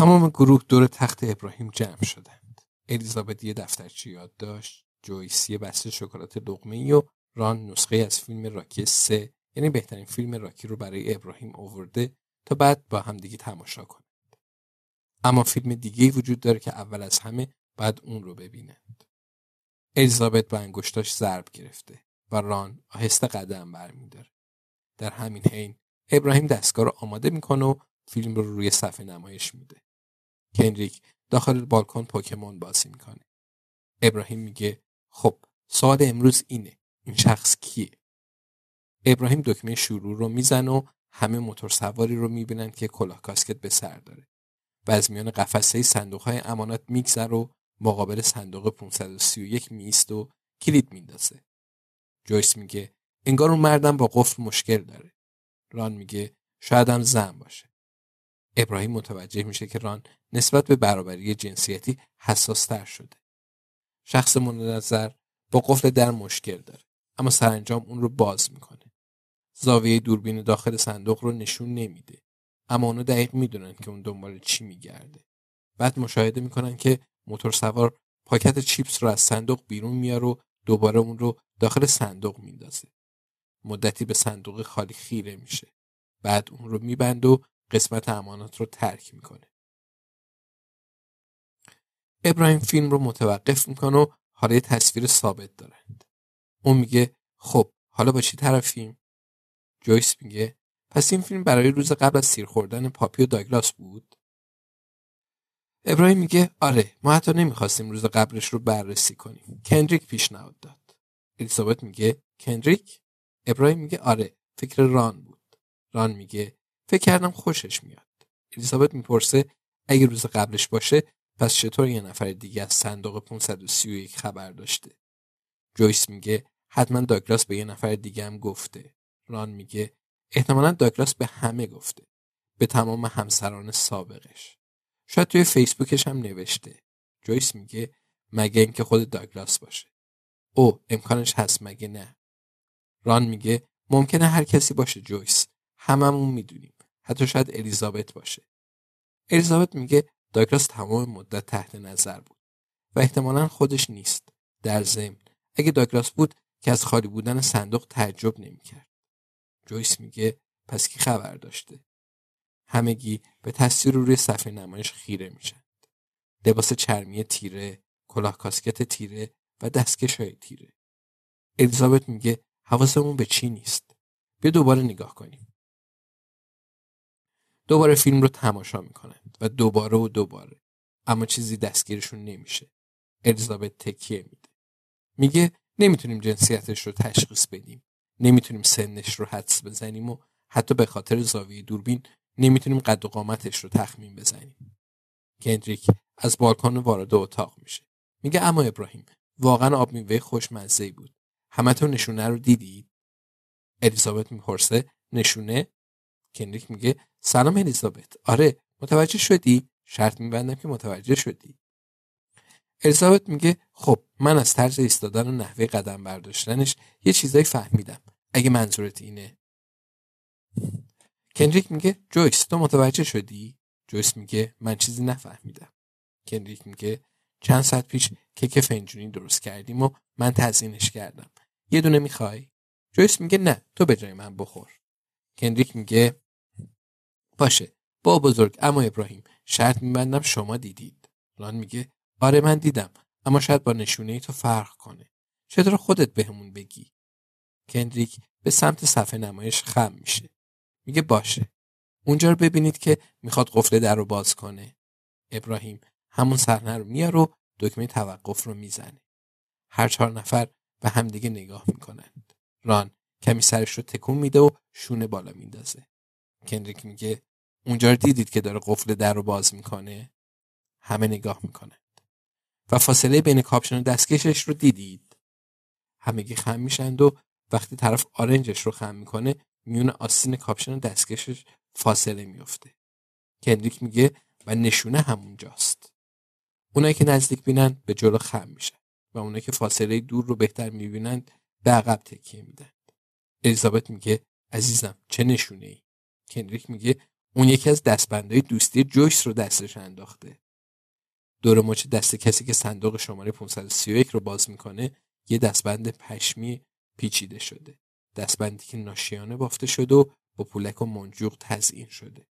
تمام گروه دور تخت ابراهیم جمع شدند. الیزابت یه دفترچه یاد داشت، جویس یه بسته شکلات لقمه و ران نسخه از فیلم راکی سه یعنی بهترین فیلم راکی رو برای ابراهیم آورده تا بعد با هم دیگه تماشا کنند. اما فیلم دیگه وجود داره که اول از همه بعد اون رو ببینند. الیزابت با انگشتاش ضرب گرفته و ران آهسته قدم برمیداره. در همین حین ابراهیم دستگاه رو آماده می‌کنه و فیلم رو روی صفحه نمایش میده. کنریک داخل بالکن پوکمون بازی می‌کنه. ابراهیم میگه خب سوال امروز اینه این شخص کیه؟ ابراهیم دکمه شروع رو می‌زنه و همه موتور سواری رو می‌بینن که کلاه کاسکت به سر داره و از میان قفسه صندوق های امانات میگذر و مقابل صندوق 531 میست و کلید میندازه. جویس میگه انگار اون مردم با قفل مشکل داره. ران میگه شاید هم زن باشه. ابراهیم متوجه میشه که ران نسبت به برابری جنسیتی حساس تر شده. شخص مورد نظر با قفل در مشکل داره اما سرانجام اون رو باز می‌کنه. زاویه دوربین داخل صندوق رو نشون نمیده اما اونا دقیق می‌دونن که اون دنبال چی میگرده بعد مشاهده می‌کنن که موتور سوار پاکت چیپس رو از صندوق بیرون میاره و دوباره اون رو داخل صندوق میندازه مدتی به صندوق خالی خیره میشه بعد اون رو میبند و قسمت امانات رو ترک می‌کنه. ابراهیم فیلم رو متوقف می‌کنه و حالا تصویر ثابت دارند. اون میگه خب حالا با چی طرفیم؟ جویس میگه پس این فیلم برای روز قبل از سیر خوردن پاپی و داگلاس بود؟ ابراهیم میگه آره ما حتی نمی‌خواستیم روز قبلش رو بررسی کنیم. کندریک پیشنهاد داد. الیزابت میگه کندریک ابراهیم میگه آره فکر ران بود. ران میگه فکر کردم خوشش میاد. الیزابت می‌پرسه اگه روز قبلش باشه پس چطور یه نفر دیگه از صندوق 531 خبر داشته؟ جویس میگه حتما داگلاس به یه نفر دیگه هم گفته. ران میگه احتمالا داگلاس به همه گفته. به تمام همسران سابقش. شاید توی فیسبوکش هم نوشته. جویس میگه مگه اینکه خود داگلاس باشه. او امکانش هست مگه نه؟ ران میگه ممکنه هر کسی باشه جویس. هممون می‌دونیم. حتی شاید الیزابت باشه. الیزابت میگه داگلاس تمام مدت تحت نظر بود و احتمالا خودش نیست در ضمن. اگه داگلاس بود که از خالی بودن صندوق تعجب نمی‌کرد. جویس میگه پس کی خبر داشته؟ همگی به تصویر روی صفحه نمایش خیره میشند لباس چرمی تیره کلاه کاسکت تیره و دستکش های تیره. الیزابت میگه حواسمون به چی نیست؟ بیا دوباره نگاه کنیم. دوباره فیلم رو تماشا می‌کنند و دوباره و دوباره اما چیزی دستگیرشون نمیشه. الیزابت تکیه میده. میگه نمی‌تونیم جنسیتش رو تشخیص بدیم نمی‌تونیم سنش رو حدس بزنیم و حتی به خاطر زاویه دوربین نمی‌تونیم قد و قامتش رو تخمین بزنیم. کندریک از بالکن وارد اتاق میشه. میگه اما ابراهیم واقعا آب میوه خوشمزه بود. همتون نشونه رو دیدید؟ الیزابت می‌پرسه نشونه؟ کندریک میگه سلام الیزابت. آره متوجه شدی؟ شرط میبندم که متوجه شدی. الیزابت میگه خب من از طرز ایستادن و نحوه قدم برداشتنش یه چیزایی فهمیدم. اگه منظورت اینه. کندریک میگه جویس تو متوجه شدی؟ جویس میگه من چیزی نفهمیدم. کندریک میگه چند ساعت پیش کیک فنجونی درست کردیم و من تزیینش کردم. یه دونه می‌خوای؟ جویس میگه نه تو به جای من بخور. کندریک میگه باشه. با بزرگ اما ابراهیم شرط میبندم شما دیدید. ران میگه آره من دیدم اما شاید با نشونه ای تو فرق کنه. چطور خودت بهمون بگی؟ کندریک به سمت صفحه نمایش خم میشه. میگه باشه. اونجا رو ببینید که می‌خواد قفل در رو باز کنه. ابراهیم همون صحنه رو میاره و دکمه توقف رو می‌زنه. هر چهار نفر به همدیگه نگاه می‌کنند. ران کمی سرش رو تکون میده و شونه بالا میندازه. کندریک میگه اونجا رو دیدید که داره قفل در رو باز می‌کنه؟ همه نگاه می‌کنند. و فاصله بین کاپشن و دستکشش رو دیدید. همگی خم میشند و وقتی طرف آرنجش رو خم می‌کنه میون آستین کاپشن و دستکشش فاصله میفته کندریک میگه و نشونه همونجاست. اونایی که نزدیک بینن به جلو خم میشن و اونایی که فاصله دور رو بهتر می‌بینند به عقب تکیه میدن. الیزابت میگه عزیزم چه نشونه ای کندریک میگه اون یکی از دستبندهای دوستی جویس رو دستش انداخته. دور مچ دست کسی که صندوق شماره 531 رو باز می‌کنه یه دستبند پشمی پیچیده شده. دستبندی که ناشیانه بافته شده و با پولک و منجوق تزیین شده.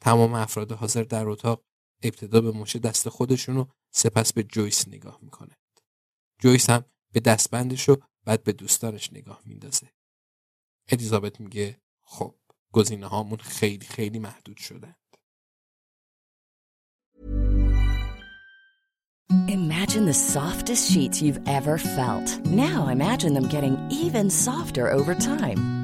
تمام افراد حاضر در اتاق ابتدا به مچ دست خودشون و سپس به جویس نگاه می‌کنند. جویس هم به دستبندش و بعد به دوستانش نگاه میندازه. الیزابت میگه خب گزینه هامون خیلی خیلی محدود شدند Imagine the softest sheets you've ever felt. Now imagine them getting even softer over time.